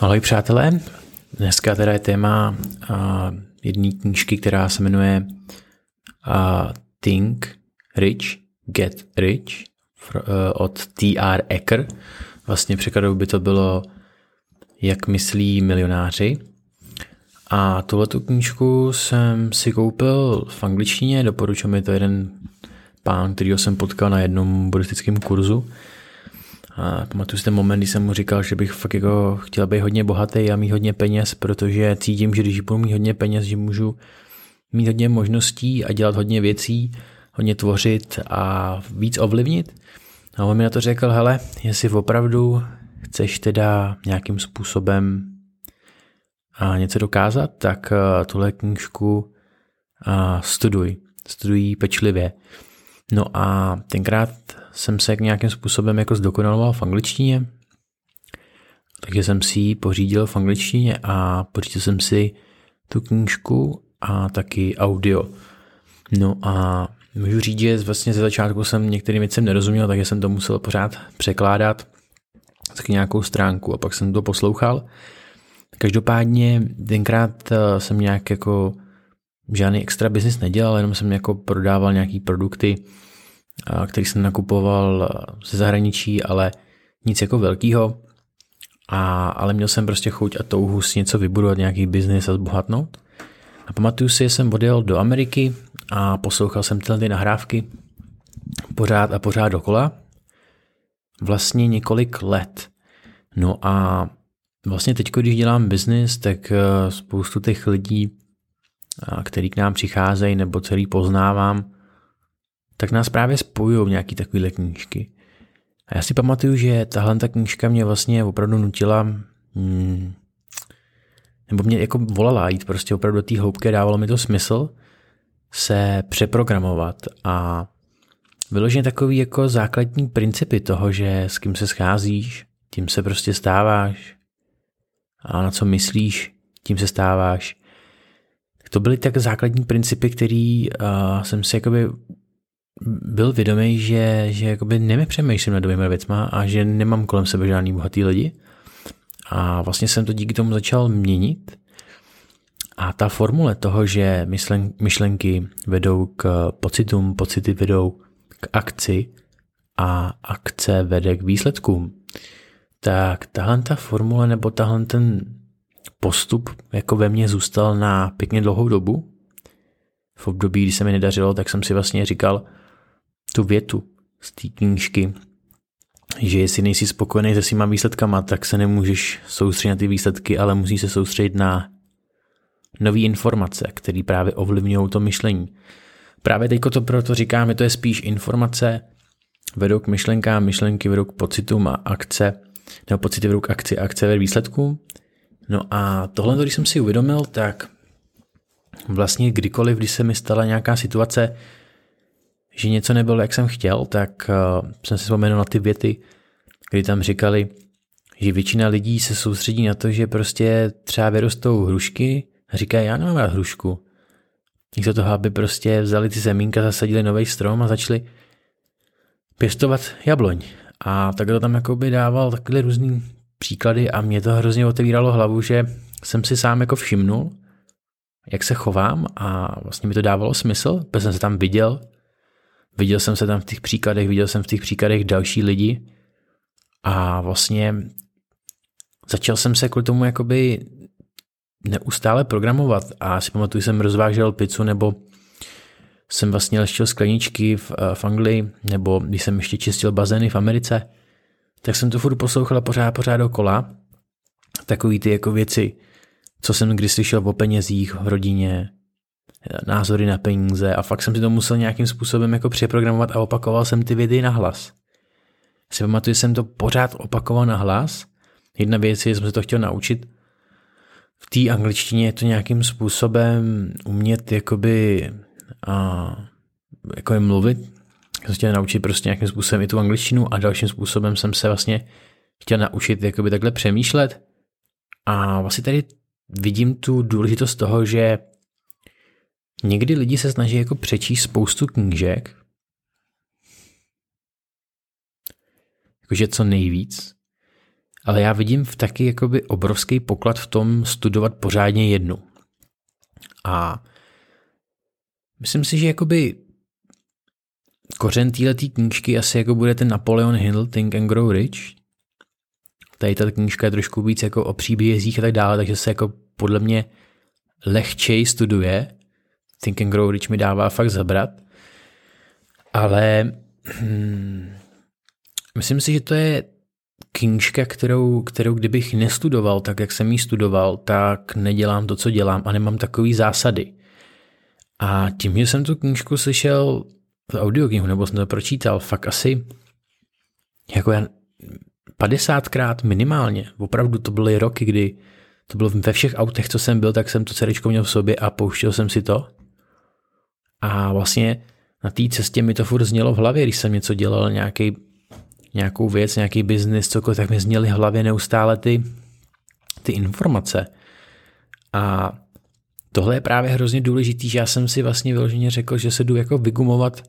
Ahoj přátelé, dneska teda je téma uh, jedné knížky, která se jmenuje uh, Think Rich, Get Rich uh, od T.R. Ecker. Vlastně překladou by to bylo Jak myslí milionáři. A tuhletu knížku jsem si koupil v angličtině, doporučil mi to jeden pán, kterýho jsem potkal na jednom buddhistickém kurzu a pamatuju si ten moment, kdy jsem mu říkal, že bych fakt jako chtěl být hodně bohatý a mít hodně peněz, protože cítím, že když budu mít hodně peněz, že můžu mít hodně možností a dělat hodně věcí, hodně tvořit a víc ovlivnit. A on mi na to řekl, hele, jestli opravdu chceš teda nějakým způsobem a něco dokázat, tak eh, tuhle knížku studuj. Studuj pečlivě. No a tenkrát jsem se nějakým způsobem jako zdokonaloval v angličtině, takže jsem si ji pořídil v angličtině a pořídil jsem si tu knížku a taky audio. No a můžu říct, že vlastně ze začátku jsem některým věcem nerozuměl, takže jsem to musel pořád překládat taky nějakou stránku a pak jsem to poslouchal. Každopádně tenkrát eh, jsem nějak jako žádný extra business nedělal, jenom jsem jako prodával nějaký produkty, který jsem nakupoval ze zahraničí, ale nic jako velkého. A, ale měl jsem prostě chuť a touhu si něco vybudovat, nějaký biznis a zbohatnout. A pamatuju si, že jsem odjel do Ameriky a poslouchal jsem tyhle ty nahrávky pořád a pořád dokola. Vlastně několik let. No a vlastně teď, když dělám biznis, tak eh, spoustu těch lidí, který k nám přicházejí nebo který poznávám, tak nás právě spojují nějaký takovýhle knížky. A já si pamatuju, že tahle ta knížka mě vlastně opravdu nutila, hmm, nebo mě jako volala jít prostě opravdu do té hloubky, dávalo mi to smysl se přeprogramovat a vyloženě takový jako základní principy toho, že s kým se scházíš, tím se prostě stáváš a na co myslíš, tím se stáváš. To byly tak základní principy, který uh, jsem si jakoby byl vědomý, že, že jakoby nepřemýšlím nad novými věcma a že nemám kolem sebe žádný bohatý lidi. A vlastně jsem to díky tomu začal měnit. A ta formule toho, že myšlen, myšlenky vedou k pocitům, pocity vedou k akci a akce vede k výsledkům, tak tahle ta formule nebo tahle ten postup jako ve mně zůstal na pěkně dlouhou dobu. V období, kdy se mi nedařilo, tak jsem si vlastně říkal, tu větu z té knížky, že jestli nejsi spokojený se svýma výsledkama, tak se nemůžeš soustředit na ty výsledky, ale musíš se soustředit na nové informace, které právě ovlivňují to myšlení. Právě teď to proto říkáme, to je spíš informace, vedou k myšlenkám, myšlenky vedou k pocitům a akce, nebo pocity vedou k akci, akce vedou výsledkům. No a tohle, když jsem si uvědomil, tak vlastně kdykoliv, když se mi stala nějaká situace, že něco nebylo, jak jsem chtěl, tak uh, jsem si vzpomenul na ty věty, kdy tam říkali, že většina lidí se soustředí na to, že prostě třeba vyrostou hrušky a říkají, já nemám rád hrušku. Místo toho, aby prostě vzali ty zemínka, zasadili nový strom a začali pěstovat jabloň. A takhle tam jakoby dával takové různý příklady a mě to hrozně otevíralo hlavu, že jsem si sám jako všimnul, jak se chovám a vlastně mi to dávalo smysl, protože jsem se tam viděl, Viděl jsem se tam v těch příkladech, viděl jsem v těch příkladech další lidi a vlastně začal jsem se kvůli tomu jakoby neustále programovat a si pamatuju, jsem rozvážel pizzu nebo jsem vlastně leštil skleničky v, eh, v Anglii, nebo když jsem ještě čistil bazény v Americe, tak jsem to furt poslouchal pořád, pořád dokola. Takový ty jako věci, co jsem kdy slyšel o penězích v rodině, názory na peníze a fakt jsem si to musel nějakým způsobem jako přeprogramovat a opakoval jsem ty vědy na hlas. Si pamatuju, jsem to pořád opakoval na hlas. Jedna věc je, že jsem se to chtěl naučit v té angličtině je to nějakým způsobem umět jakoby a, jako je mluvit. Jsem chtěl naučit prostě nějakým způsobem i tu angličtinu a dalším způsobem jsem se vlastně chtěl naučit jakoby takhle přemýšlet. A vlastně tady vidím tu důležitost toho, že Někdy lidi se snaží jako přečíst spoustu knížek, jakože co nejvíc, ale já vidím v taky jakoby obrovský poklad v tom studovat pořádně jednu. A myslím si, že jakoby kořen této knížky asi jako bude ten Napoleon Hill Think and Grow Rich. Tady ta knížka je trošku víc jako o příbězích a tak dále, takže se jako podle mě lehčej studuje. Think and Grow Rich mi dává fakt zabrat. Ale hmm, myslím si, že to je knížka, kterou, kterou kdybych nestudoval tak, jak jsem ji studoval, tak nedělám to, co dělám a nemám takový zásady. A tím, že jsem tu knížku slyšel v audioknihu, nebo jsem to pročítal, fakt asi jako já 50krát minimálně. Opravdu to byly roky, kdy to bylo ve všech autech, co jsem byl, tak jsem to CD měl v sobě a pouštěl jsem si to. A vlastně na té cestě mi to furt znělo v hlavě, když jsem něco dělal, nějaký, nějakou věc, nějaký biznis, cokoliv, tak mi zněly v hlavě neustále ty, ty informace. A tohle je právě hrozně důležitý, že já jsem si vlastně vyloženě řekl, že se jdu jako vygumovat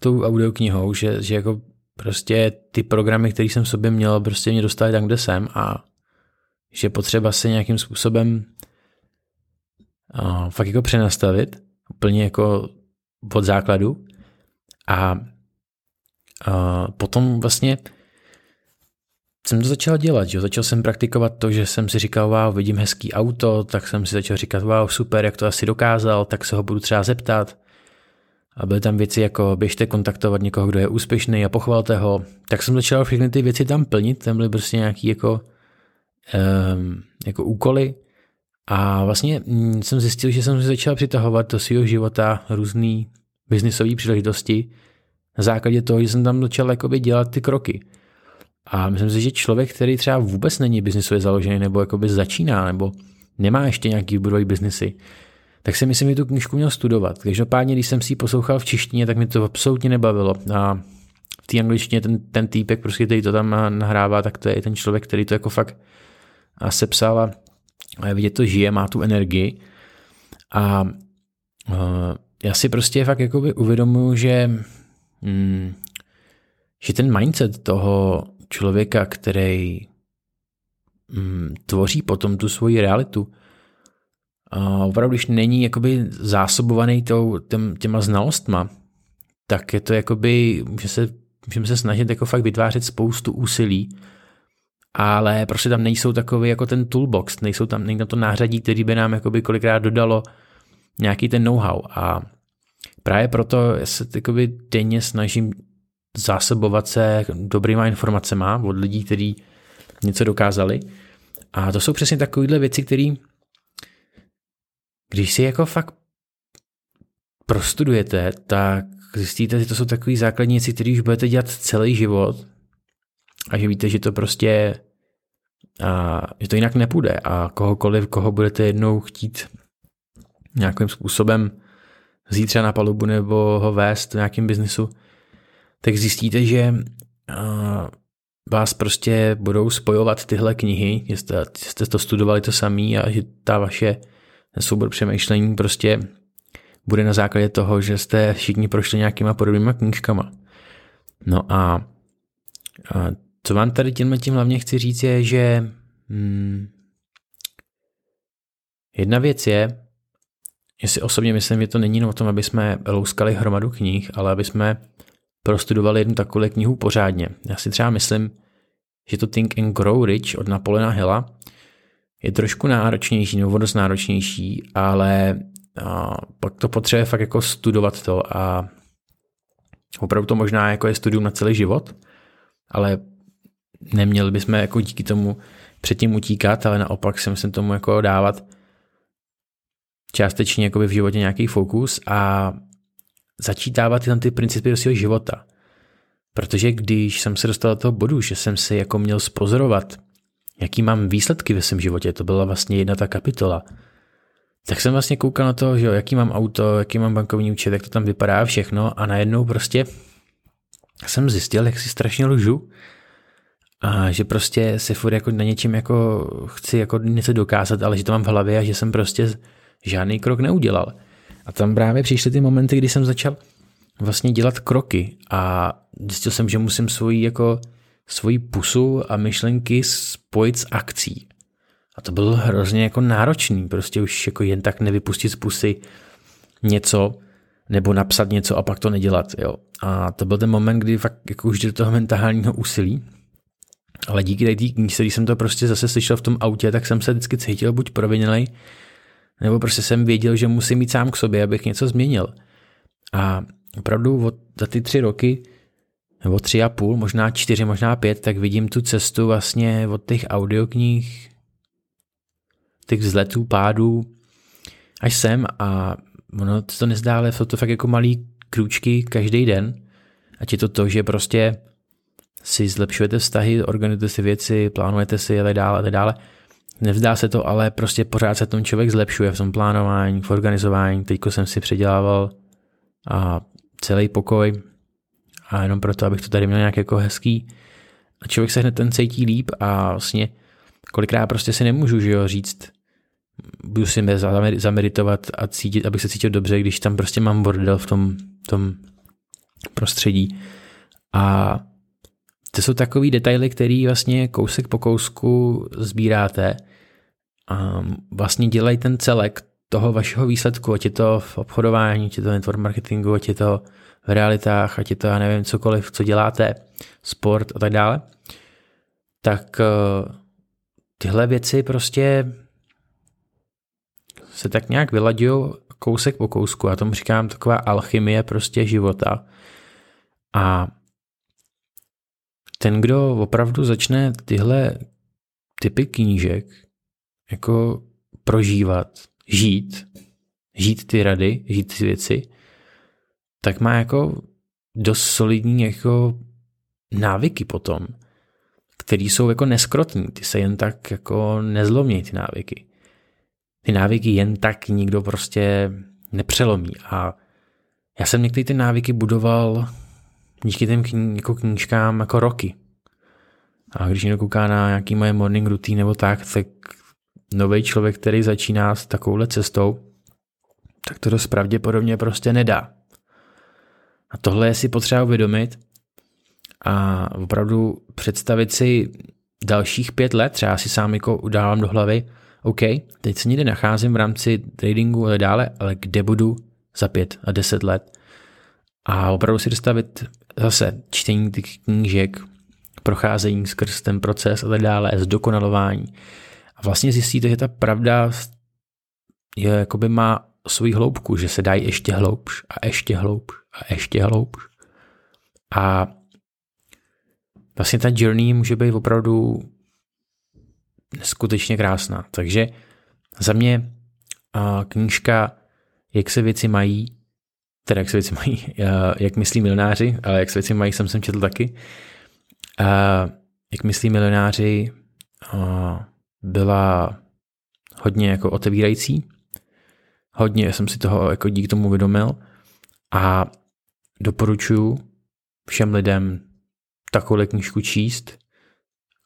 tou audioknihou, že, že jako prostě ty programy, které jsem v sobě měl, prostě mě dostali tam, kde jsem a že potřeba se nějakým způsobem uh, fakt jako přenastavit, úplně jako od základu a uh, potom vlastně jsem to začal dělat, že začal jsem praktikovat to, že jsem si říkal, wow, vidím hezký auto, tak jsem si začal říkat, wow, super, jak to asi dokázal, tak se ho budu třeba zeptat. A byly tam věci jako běžte kontaktovat někoho, kdo je úspěšný a pochvalte ho. Tak jsem začal všechny ty věci tam plnit, tam byly prostě nějaký jako, um, jako úkoly. A vlastně mm, jsem zjistil, že jsem si začal přitahovat do svého života různé biznisové příležitosti na základě toho, že jsem tam začal jakoby dělat ty kroky. A myslím si, že člověk, který třeba vůbec není biznisově založený, nebo jakoby začíná, nebo nemá ještě nějaký budový biznisy, tak si myslím, že tu knižku měl studovat. Každopádně, když jsem si ji poslouchal v češtině, tak mi to absolutně nebavilo. A v té angličtině ten, ten týpek, prostě, který to tam nahrává, tak to je ten člověk, který to jako fakt sepsal a, a vidět to žije, má tu energii. A uh, já si prostě fakt jakoby uvědomuji, že, mm, že ten mindset toho člověka, který mm, tvoří potom tu svoji realitu, a opravdu, když není jakoby zásobovaný tou, těm, těma znalostma, tak je to jakoby, může se, můžeme se snažit jako fakt vytvářet spoustu úsilí, ale prostě tam nejsou takový jako ten toolbox, nejsou tam, není tam to nářadí, který by nám jakoby kolikrát dodalo nějaký ten know-how. A právě proto se jakoby denně snažím zásobovat se dobrýma informacemi od lidí, kteří něco dokázali. A to jsou přesně takovéhle věci, které když si jako fakt prostudujete, tak zjistíte, že to jsou takové základní věci, které už budete dělat celý život a že víte, že to prostě a že to jinak nepůjde a kohokoliv, koho budete jednou chtít nějakým způsobem zítřa na palubu nebo ho vést v nějakým biznisu, tak zjistíte, že vás prostě budou spojovat tyhle knihy, že jste, jste to studovali to samý a že ta vaše soubor přemýšlení prostě bude na základě toho, že jste všichni prošli nějakýma podobnýma knížkama. No a, a co vám tady tímhle tím hlavně chci říct je, že hmm, jedna věc je, že si osobně myslím, že to není o tom, aby jsme louskali hromadu knih, ale aby jsme prostudovali jednu takovou knihu pořádně. Já si třeba myslím, že to Think and Grow Rich od Napoleona Hilla je trošku náročnější nebo dost náročnější, ale a, pak to potřebuje fakt jako studovat to a opravdu to možná jako je studium na celý život, ale neměli bychom jako díky tomu předtím utíkat, ale naopak si myslím tomu jako dávat částečně jako v životě nějaký fokus a začítávat tyhle ty principy do svého života. Protože když jsem se dostal do toho bodu, že jsem si jako měl spozorovat, jaký mám výsledky ve svém životě, to byla vlastně jedna ta kapitola, tak jsem vlastně koukal na to, že jo, jaký mám auto, jaký mám bankovní účet, jak to tam vypadá všechno a najednou prostě jsem zjistil, jak si strašně lžu a že prostě se furt jako na něčím jako chci jako něco dokázat, ale že to mám v hlavě a že jsem prostě žádný krok neudělal. A tam právě přišly ty momenty, kdy jsem začal vlastně dělat kroky a zjistil jsem, že musím svoji jako svoji pusu a myšlenky spojit s akcí. A to bylo hrozně jako náročný, prostě už jako jen tak nevypustit z pusy něco, nebo napsat něco a pak to nedělat. Jo. A to byl ten moment, kdy fakt jako už do toho mentálního úsilí. Ale díky té knížce, když jsem to prostě zase slyšel v tom autě, tak jsem se vždycky cítil buď provinělej, nebo prostě jsem věděl, že musím mít sám k sobě, abych něco změnil. A opravdu od, za ty tři roky, nebo tři a půl, možná čtyři, možná pět, tak vidím tu cestu vlastně od těch audioknih, těch vzletů, pádů, až sem a ono to nezdá, ale jsou to fakt jako malý krůčky každý den. Ať je to to, že prostě si zlepšujete vztahy, organizujete si věci, plánujete si a tak dále a tak dále. Nevzdá se to, ale prostě pořád se tom člověk zlepšuje v tom plánování, v organizování. Teďko jsem si předělával a celý pokoj a jenom proto, abych to tady měl nějak jako hezký. A člověk se hned ten cítí líp a vlastně kolikrát prostě si nemůžu že jo, říct, budu si zameditovat a cítit, abych se cítil dobře, když tam prostě mám bordel v tom, tom prostředí. A to jsou takový detaily, který vlastně kousek po kousku sbíráte a vlastně dělají ten celek toho vašeho výsledku, ať je to v obchodování, ať je to v network marketingu, ať je to v realitách, ať je to, já nevím, cokoliv, co děláte, sport a tak dále, tak eh, tyhle věci prostě se tak nějak vyladějí kousek po kousku. Já tomu říkám taková alchymie prostě života. A ten, kdo opravdu začne tyhle typy knížek jako prožívat, žít, žít ty rady, žít ty věci, tak má jako dost solidní jako návyky potom, které jsou jako neskrotní, ty se jen tak jako nezlomí ty návyky ty návyky jen tak nikdo prostě nepřelomí. A já jsem některé ty návyky budoval díky těm kni- jako knížkám jako roky. A když někdo kouká na nějaký moje morning routine nebo tak, tak nový člověk, který začíná s takovouhle cestou, tak to dost pravděpodobně prostě nedá. A tohle je si potřeba uvědomit a opravdu představit si dalších pět let, třeba si sám jako udávám do hlavy, OK, teď se někde nacházím v rámci tradingu a dále, ale kde budu za pět a deset let? A opravdu si dostavit zase čtení těch knížek, procházení skrz ten proces a tak dále, zdokonalování. A vlastně zjistíte, že ta pravda je, jakoby má svoji hloubku, že se dají ještě hloubš a ještě hloubš a ještě hloubš. A vlastně ta journey může být opravdu neskutečně krásná. Takže za mě knížka Jak se věci mají, teda jak se věci mají, jak myslí milionáři, ale jak se věci mají, jsem sem četl taky. Jak myslí milionáři, byla hodně jako otevírající. Hodně jsem si toho jako díky tomu uvědomil a doporučuji všem lidem takovou knížku číst,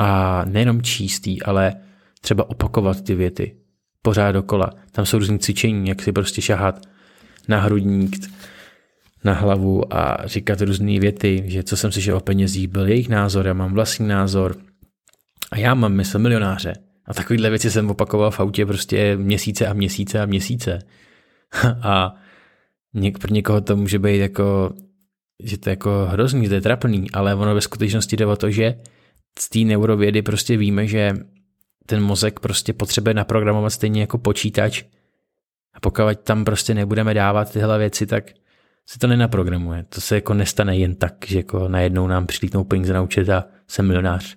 a nejenom čístý, ale třeba opakovat ty věty pořád dokola. Tam jsou různý cvičení, jak si prostě šahat na hrudník, na hlavu a říkat různé věty, že co jsem slyšel o penězích, byl jejich názor, já mám vlastní názor a já mám mysl milionáře. A takovýhle věci jsem opakoval v autě prostě měsíce a měsíce a měsíce. a něk, pro někoho to může být jako, že to je jako hrozný, to je trapný, ale ono ve skutečnosti jde o to, že z té neurovědy prostě víme, že ten mozek prostě potřebuje naprogramovat stejně jako počítač a pokud tam prostě nebudeme dávat tyhle věci, tak se to nenaprogramuje. To se jako nestane jen tak, že jako najednou nám přilítnou peníze na účet a jsem milionář.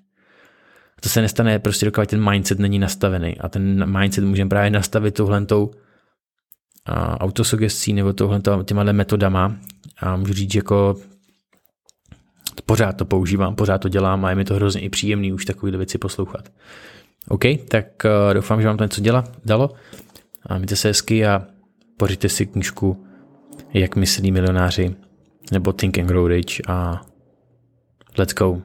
To se nestane prostě, dokud ten mindset není nastavený. A ten mindset můžeme právě nastavit touhlentou autosugestí nebo touhlentou těma metodama. A můžu říct, že jako pořád to používám, pořád to dělám a je mi to hrozně i příjemný už takovýhle věci poslouchat. OK, tak uh, doufám, že vám to něco děla, dalo. A mějte se hezky a pořiďte si knížku Jak myslí milionáři nebo Think and Grow Rich a let's go.